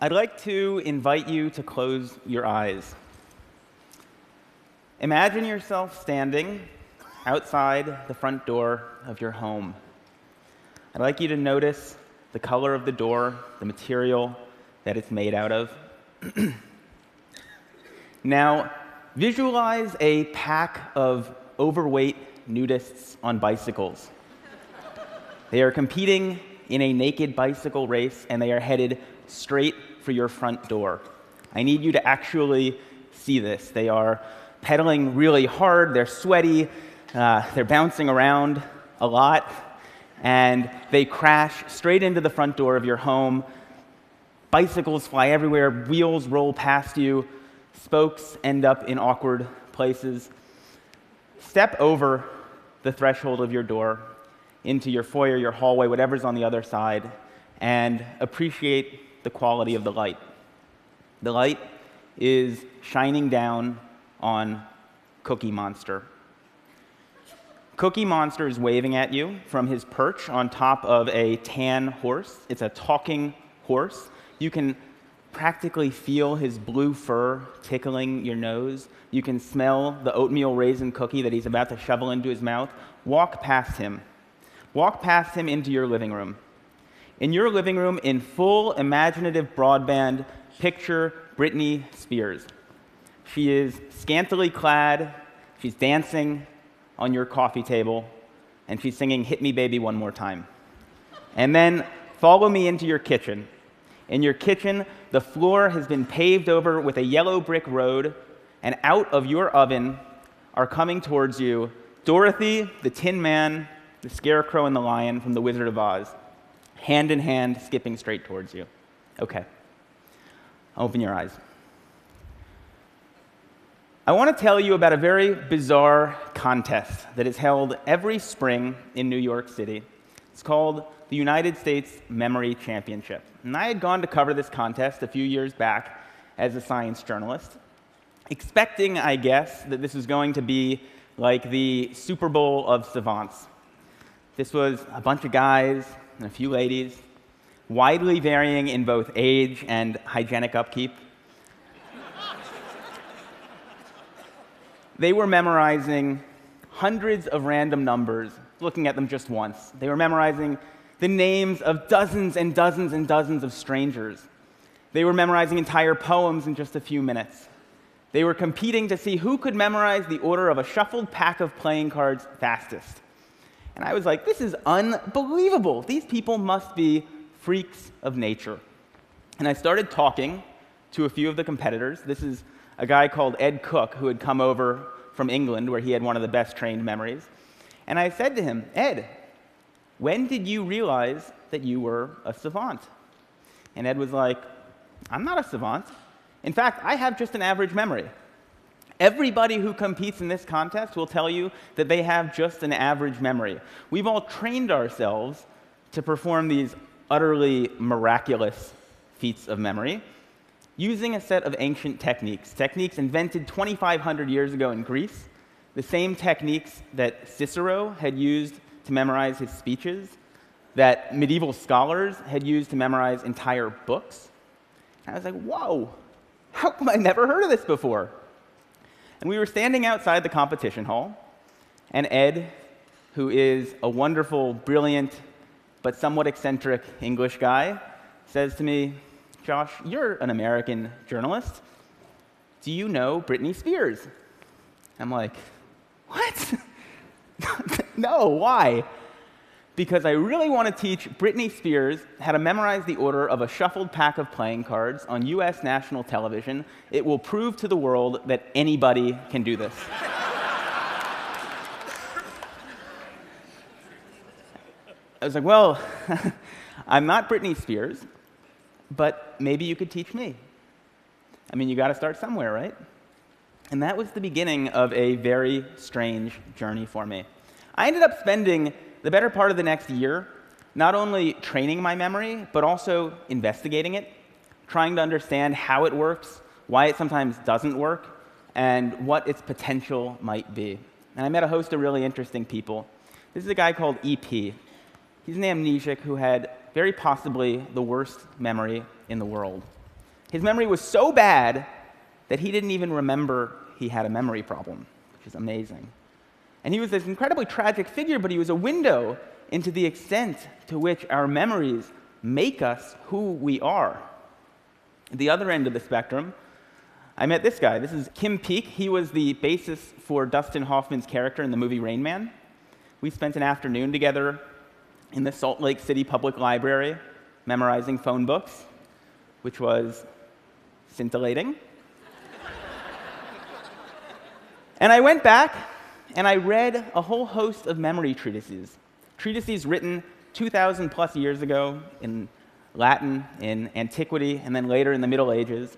I'd like to invite you to close your eyes. Imagine yourself standing outside the front door of your home. I'd like you to notice the color of the door, the material that it's made out of. now, visualize a pack of overweight nudists on bicycles. They are competing in a naked bicycle race and they are headed straight for your front door. I need you to actually see this. They are pedaling really hard, they're sweaty, uh, they're bouncing around a lot, and they crash straight into the front door of your home. Bicycles fly everywhere, wheels roll past you, spokes end up in awkward places. Step over the threshold of your door into your foyer, your hallway, whatever's on the other side, and appreciate the quality of the light. The light is shining down on Cookie Monster. Cookie Monster is waving at you from his perch on top of a tan horse. It's a talking horse. You can practically feel his blue fur tickling your nose. You can smell the oatmeal raisin cookie that he's about to shovel into his mouth. Walk past him. Walk past him into your living room. In your living room, in full imaginative broadband, picture Britney Spears. She is scantily clad, she's dancing on your coffee table, and she's singing Hit Me Baby One More Time. And then follow me into your kitchen. In your kitchen, the floor has been paved over with a yellow brick road, and out of your oven are coming towards you Dorothy, the Tin Man, the Scarecrow, and the Lion from The Wizard of Oz, hand in hand, skipping straight towards you. Okay. Open your eyes. I want to tell you about a very bizarre contest that is held every spring in New York City. It's called the United States Memory Championship. And I had gone to cover this contest a few years back as a science journalist, expecting, I guess, that this was going to be like the Super Bowl of savants. This was a bunch of guys and a few ladies, widely varying in both age and hygienic upkeep. they were memorizing hundreds of random numbers, looking at them just once. They were memorizing the names of dozens and dozens and dozens of strangers. They were memorizing entire poems in just a few minutes. They were competing to see who could memorize the order of a shuffled pack of playing cards fastest. And I was like, this is unbelievable. These people must be freaks of nature. And I started talking to a few of the competitors. This is a guy called Ed Cooke who had come over from England where he had one of the best trained memories. And I said to him, Ed, when did you realize that you were a savant? And Ed was like, I'm not a savant. In fact, I have just an average memory. Everybody who competes in this contest will tell you that they have just an average memory. We've all trained ourselves to perform these utterly miraculous feats of memory using a set of ancient techniques, techniques invented 2,500 years ago in Greece, the same techniques that Cicero had used to memorize his speeches, that medieval scholars had used to memorize entire books. And I was like, whoa, how come I never heard of this before? And we were standing outside the competition hall, and Ed, who is a wonderful, brilliant, but somewhat eccentric English guy, says to me, Josh, you're an American journalist. Do you know Britney Spears? I'm like, what? no, why? Because I really want to teach Britney Spears how to memorize the order of a shuffled pack of playing cards on US national television. It will prove to the world that anybody can do this. I was like, well, I'm not Britney Spears, but maybe you could teach me. I mean, you got to start somewhere, right? And that was the beginning of a very strange journey for me. I ended up spending the better part of the next year not only training my memory, but also investigating it, trying to understand how it works, why it sometimes doesn't work, and what its potential might be. And I met a host of really interesting people. This is a guy called EP. He's an amnesiac who had very possibly the worst memory in the world. His memory was so bad that he didn't even remember he had a memory problem, which is amazing. And he was this incredibly tragic figure, but he was a window into the extent to which our memories make us who we are. At the other end of the spectrum, I met this guy. This is Kim Peek. He was the basis for Dustin Hoffman's character in the movie Rain Man. We spent an afternoon together in the Salt Lake City Public Library memorizing phone books, which was scintillating. and I went back and I read a whole host of memory treatises, treatises written 2,000 plus years ago in Latin, in antiquity, and then later in the Middle Ages.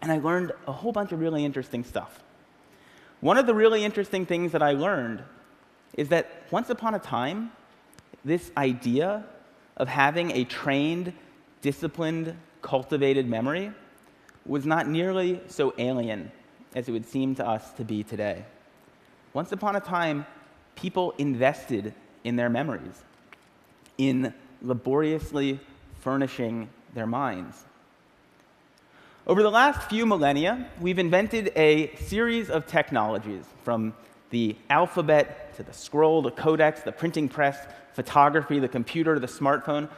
And I learned a whole bunch of really interesting stuff. One of the really interesting things that I learned is that once upon a time, this idea of having a trained, disciplined, cultivated memory was not nearly so alien as it would seem to us to be today. Once upon a time, people invested in their memories, in laboriously furnishing their minds. Over the last few millennia, we've invented a series of technologies from the alphabet to the scroll, the codex, the printing press, photography, the computer, the smartphone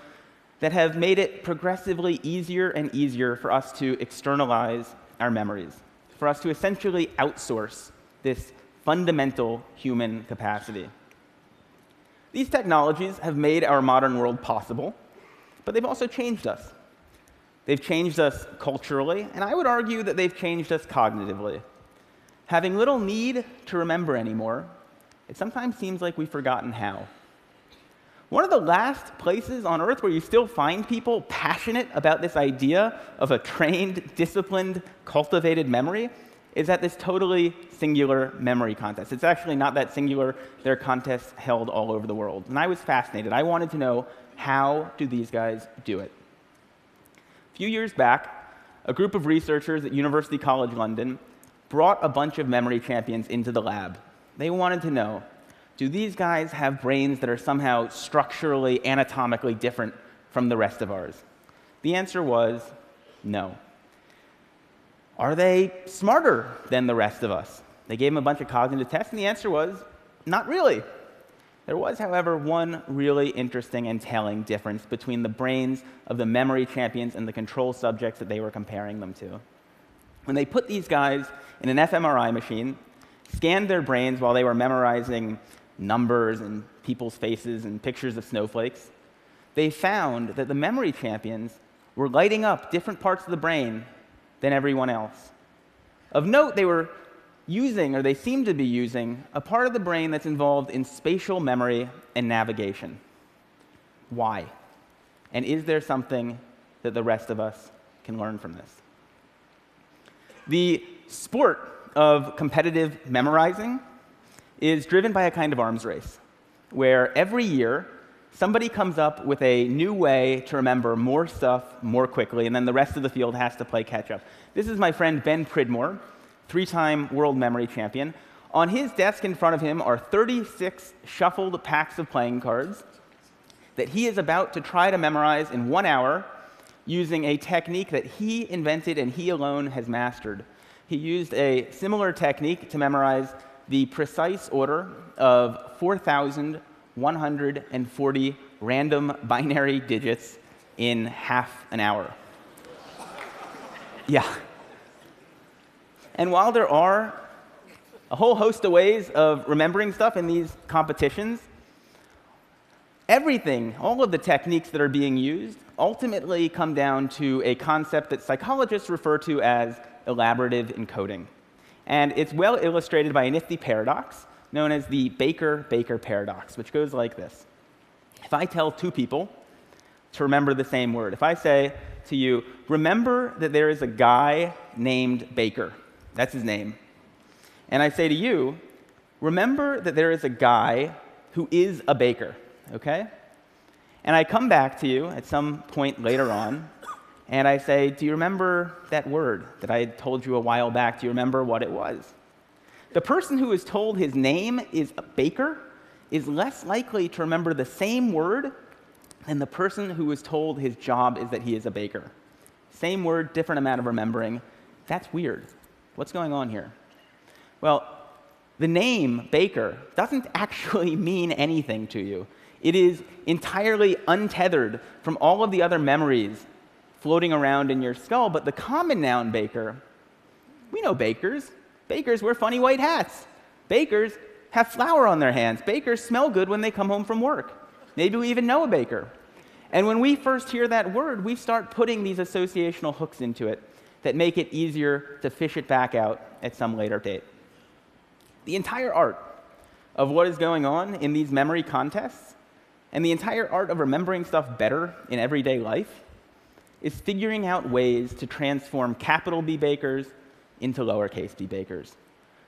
that have made it progressively easier and easier for us to externalize our memories, for us to essentially outsource this fundamental human capacity. These technologies have made our modern world possible, but they've also changed us. They've changed us culturally, and I would argue that they've changed us cognitively. Having little need to remember anymore, it sometimes seems like we've forgotten how. One of the last places on earth where you still find people passionate about this idea of a trained, disciplined, cultivated memory is at this totally singular memory contest. It's actually not that singular. There are contests held all over the world. And I was fascinated. I wanted to know how do these guys do it? A few years back, a group of researchers at University College London brought a bunch of memory champions into the lab. They wanted to know do these guys have brains that are somehow structurally, anatomically different from the rest of ours? The answer was no. Are they smarter than the rest of us? They gave them a bunch of cognitive tests, and the answer was not really. There was, however, one really interesting and telling difference between the brains of the memory champions and the control subjects that they were comparing them to. When they put these guys in an fMRI machine, scanned their brains while they were memorizing numbers and people's faces and pictures of snowflakes, they found that the memory champions were lighting up different parts of the brain than everyone else. Of note, they were using, or they seem to be using, a part of the brain that's involved in spatial memory and navigation. Why? And is there something that the rest of us can learn from this? The sport of competitive memorizing is driven by a kind of arms race, where every year somebody comes up with a new way to remember more stuff more quickly, and then the rest of the field has to play catch up. This is my friend Ben Pridmore three time world memory champion. On his desk in front of him are 36 shuffled packs of playing cards that he is about to try to memorize in one hour using a technique that he invented and he alone has mastered. He used a similar technique to memorize the precise order of 4,140 random binary digits in half an hour. Yeah. And while there are a whole host of ways of remembering stuff in these competitions, everything, all of the techniques that are being used, ultimately come down to a concept that psychologists refer to as elaborative encoding. And it's well illustrated by a nifty paradox known as the Baker Baker paradox, which goes like this If I tell two people to remember the same word, if I say to you, remember that there is a guy named Baker, that's his name. And I say to you, remember that there is a guy who is a baker, okay? And I come back to you at some point later on, and I say, Do you remember that word that I told you a while back? Do you remember what it was? The person who is told his name is a baker is less likely to remember the same word than the person who is told his job is that he is a baker. Same word, different amount of remembering. That's weird. What's going on here? Well, the name baker doesn't actually mean anything to you. It is entirely untethered from all of the other memories floating around in your skull. But the common noun baker, we know bakers. Bakers wear funny white hats. Bakers have flour on their hands. Bakers smell good when they come home from work. Maybe we even know a baker. And when we first hear that word, we start putting these associational hooks into it that make it easier to fish it back out at some later date. The entire art of what is going on in these memory contests and the entire art of remembering stuff better in everyday life is figuring out ways to transform capital B bakers into lowercase b bakers.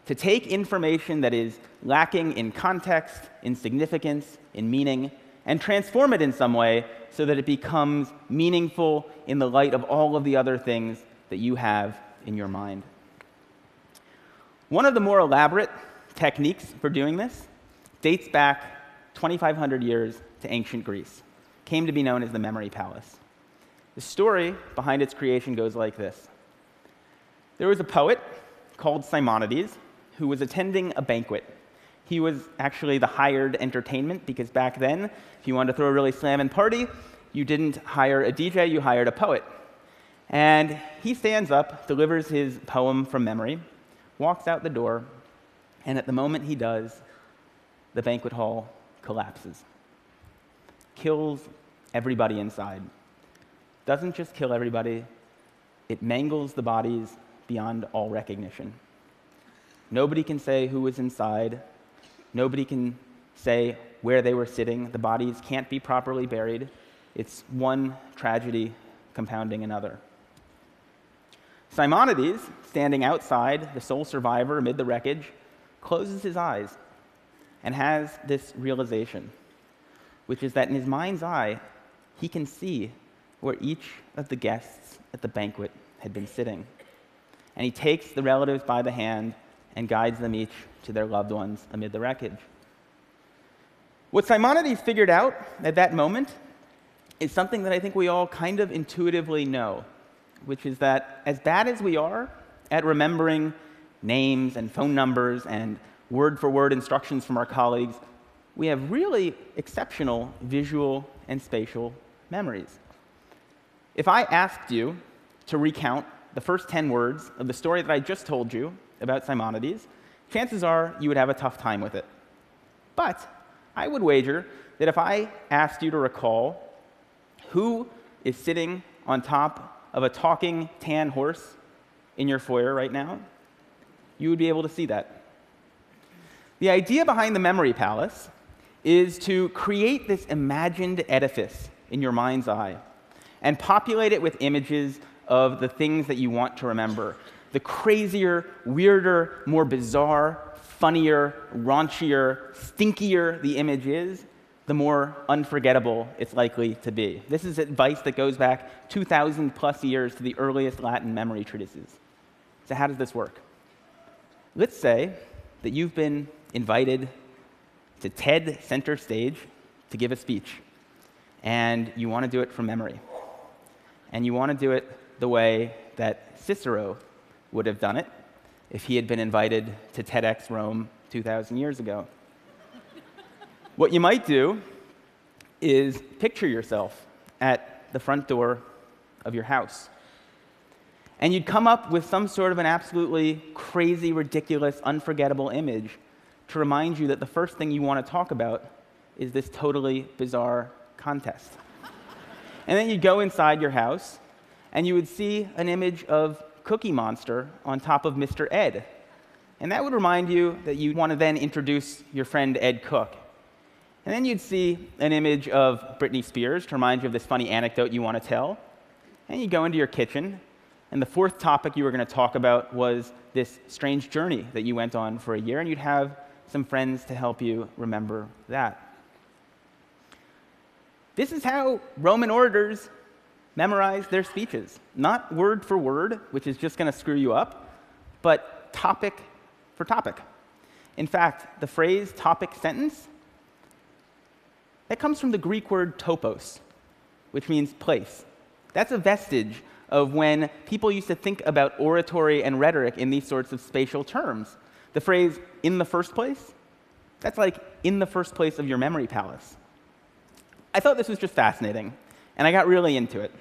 To take information that is lacking in context, in significance, in meaning, and transform it in some way so that it becomes meaningful in the light of all of the other things that you have in your mind. One of the more elaborate techniques for doing this dates back 2,500 years to ancient Greece, came to be known as the Memory Palace. The story behind its creation goes like this There was a poet called Simonides who was attending a banquet. He was actually the hired entertainment because back then, if you wanted to throw a really slamming party, you didn't hire a DJ, you hired a poet. And he stands up, delivers his poem from memory, walks out the door, and at the moment he does, the banquet hall collapses. Kills everybody inside. Doesn't just kill everybody, it mangles the bodies beyond all recognition. Nobody can say who was inside. Nobody can say where they were sitting. The bodies can't be properly buried. It's one tragedy compounding another. Simonides, standing outside, the sole survivor amid the wreckage, closes his eyes and has this realization, which is that in his mind's eye, he can see where each of the guests at the banquet had been sitting. And he takes the relatives by the hand and guides them each to their loved ones amid the wreckage. What Simonides figured out at that moment is something that I think we all kind of intuitively know, which is that as bad as we are at remembering names and phone numbers and word for word instructions from our colleagues, we have really exceptional visual and spatial memories. If I asked you to recount the first 10 words of the story that I just told you about Simonides, chances are you would have a tough time with it. But I would wager that if I asked you to recall who is sitting on top of a talking tan horse in your foyer right now, you would be able to see that. The idea behind the memory palace is to create this imagined edifice in your mind's eye and populate it with images of the things that you want to remember. The crazier, weirder, more bizarre, funnier, raunchier, stinkier the image is, the more unforgettable it's likely to be. This is advice that goes back 2,000 plus years to the earliest Latin memory treatises. So, how does this work? Let's say that you've been invited to TED Center Stage to give a speech, and you want to do it from memory. And you want to do it the way that Cicero would have done it if he had been invited to TEDx Rome 2,000 years ago. what you might do is picture yourself at the front door of your house. And you'd come up with some sort of an absolutely crazy, ridiculous, unforgettable image to remind you that the first thing you want to talk about is this totally bizarre contest. and then you'd go inside your house and you would see an image of Cookie Monster on top of Mr. Ed. And that would remind you that you want to then introduce your friend Ed Cooke. And then you'd see an image of Britney Spears to remind you of this funny anecdote you want to tell. And you go into your kitchen, and the fourth topic you were going to talk about was this strange journey that you went on for a year, and you'd have some friends to help you remember that. This is how Roman orators memorize their speeches. Not word for word, which is just going to screw you up, but topic for topic. In fact, the phrase topic sentence, that comes from the Greek word topos, which means place. That's a vestige of when people used to think about oratory and rhetoric in these sorts of spatial terms. The phrase in the first place, that's like in the first place of your memory palace. I thought this was just fascinating, and I got really into it.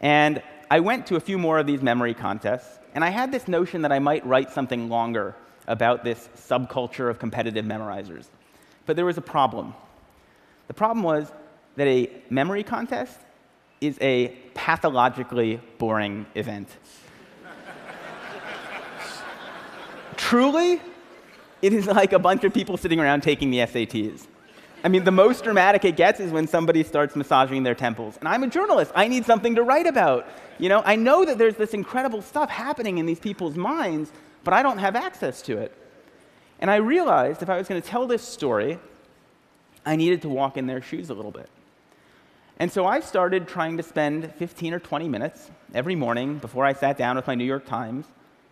And I went to a few more of these memory contests, and I had this notion that I might write something longer about this subculture of competitive memorizers. But there was a problem. The problem was that a memory contest is a pathologically boring event. Truly, it is like a bunch of people sitting around taking the SATs. I mean, the most dramatic it gets is when somebody starts massaging their temples. And I'm a journalist. I need something to write about. You know, I know that there's this incredible stuff happening in these people's minds, but I don't have access to it. And I realized if I was going to tell this story, I needed to walk in their shoes a little bit. And so I started trying to spend 15 or 20 minutes every morning before I sat down with my New York Times,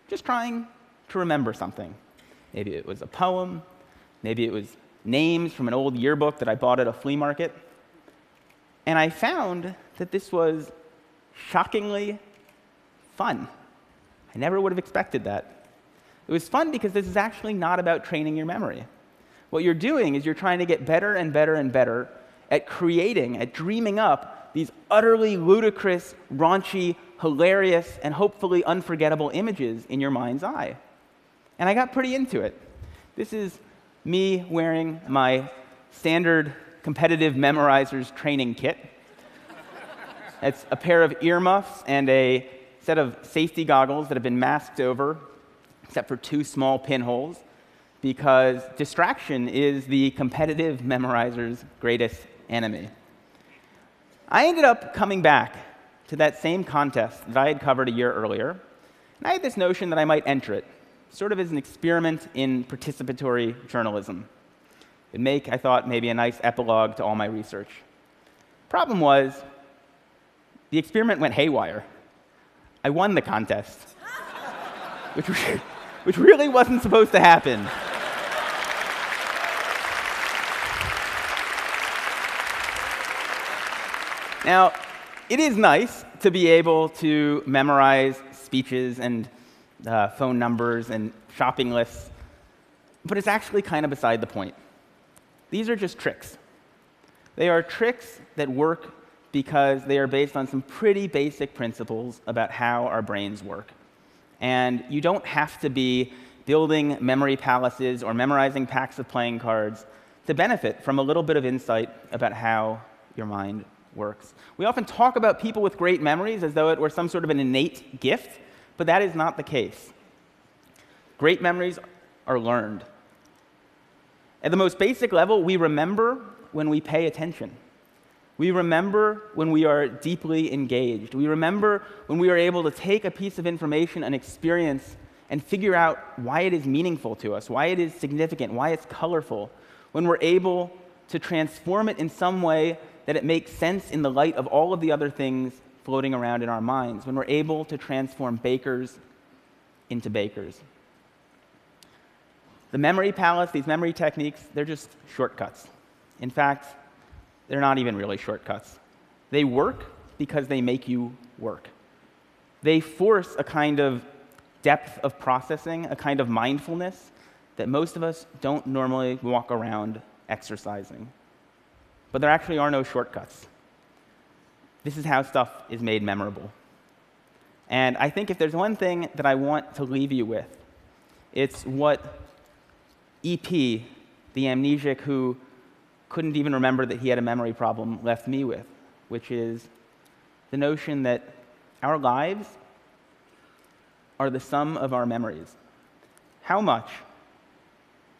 just trying to remember something. Maybe it was a poem, maybe it was names from an old yearbook that I bought at a flea market. And I found that this was shockingly fun. I never would have expected that. It was fun because this is actually not about training your memory. What you're doing is you're trying to get better and better and better at creating, at dreaming up these utterly ludicrous, raunchy, hilarious, and hopefully unforgettable images in your mind's eye. And I got pretty into it. This is me wearing my standard competitive memorizers training kit. It's a pair of earmuffs and a set of safety goggles that have been masked over, except for two small pinholes, because distraction is the competitive memorizer's greatest enemy. I ended up coming back to that same contest that I had covered a year earlier, and I had this notion that I might enter it, sort of as an experiment in participatory journalism. It'd make, I thought, maybe a nice epilogue to all my research. Problem was, the experiment went haywire. I won the contest, which, which really wasn't supposed to happen. Now, it is nice to be able to memorize speeches and uh, phone numbers and shopping lists, but it's actually kind of beside the point. These are just tricks. They are tricks that work because they are based on some pretty basic principles about how our brains work. And you don't have to be building memory palaces or memorizing packs of playing cards to benefit from a little bit of insight about how your mind works. We often talk about people with great memories as though it were some sort of an innate gift, but that is not the case. Great memories are learned. At the most basic level, we remember when we pay attention. We remember when we are deeply engaged. We remember when we are able to take a piece of information and experience and figure out why it is meaningful to us, why it is significant, why it's colorful. When we're able to transform it in some way that it makes sense in the light of all of the other things floating around in our minds, when we're able to transform bakers into bakers. The memory palace, these memory techniques, they're just shortcuts. In fact, they're not even really shortcuts. They work because they make you work. They force a kind of depth of processing, a kind of mindfulness that most of us don't normally walk around exercising but there actually are no shortcuts. This is how stuff is made memorable. And I think if there's one thing that I want to leave you with, it's what EP, the amnesiac who couldn't even remember that he had a memory problem, left me with, which is the notion that our lives are the sum of our memories. How much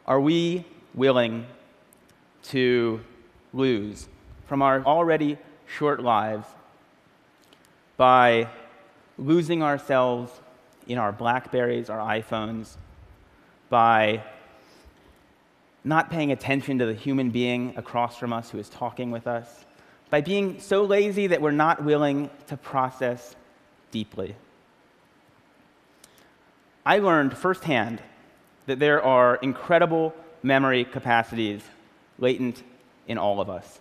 are we willing to lose from our already short lives by losing ourselves in our Blackberries, our iPhones, by not paying attention to the human being across from us who is talking with us, by being so lazy that we're not willing to process deeply. I learned firsthand that there are incredible memory capacities latent in all of us.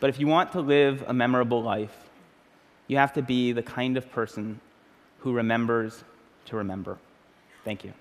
But if you want to live a memorable life, You have to be the kind of person who remembers to remember. Thank you.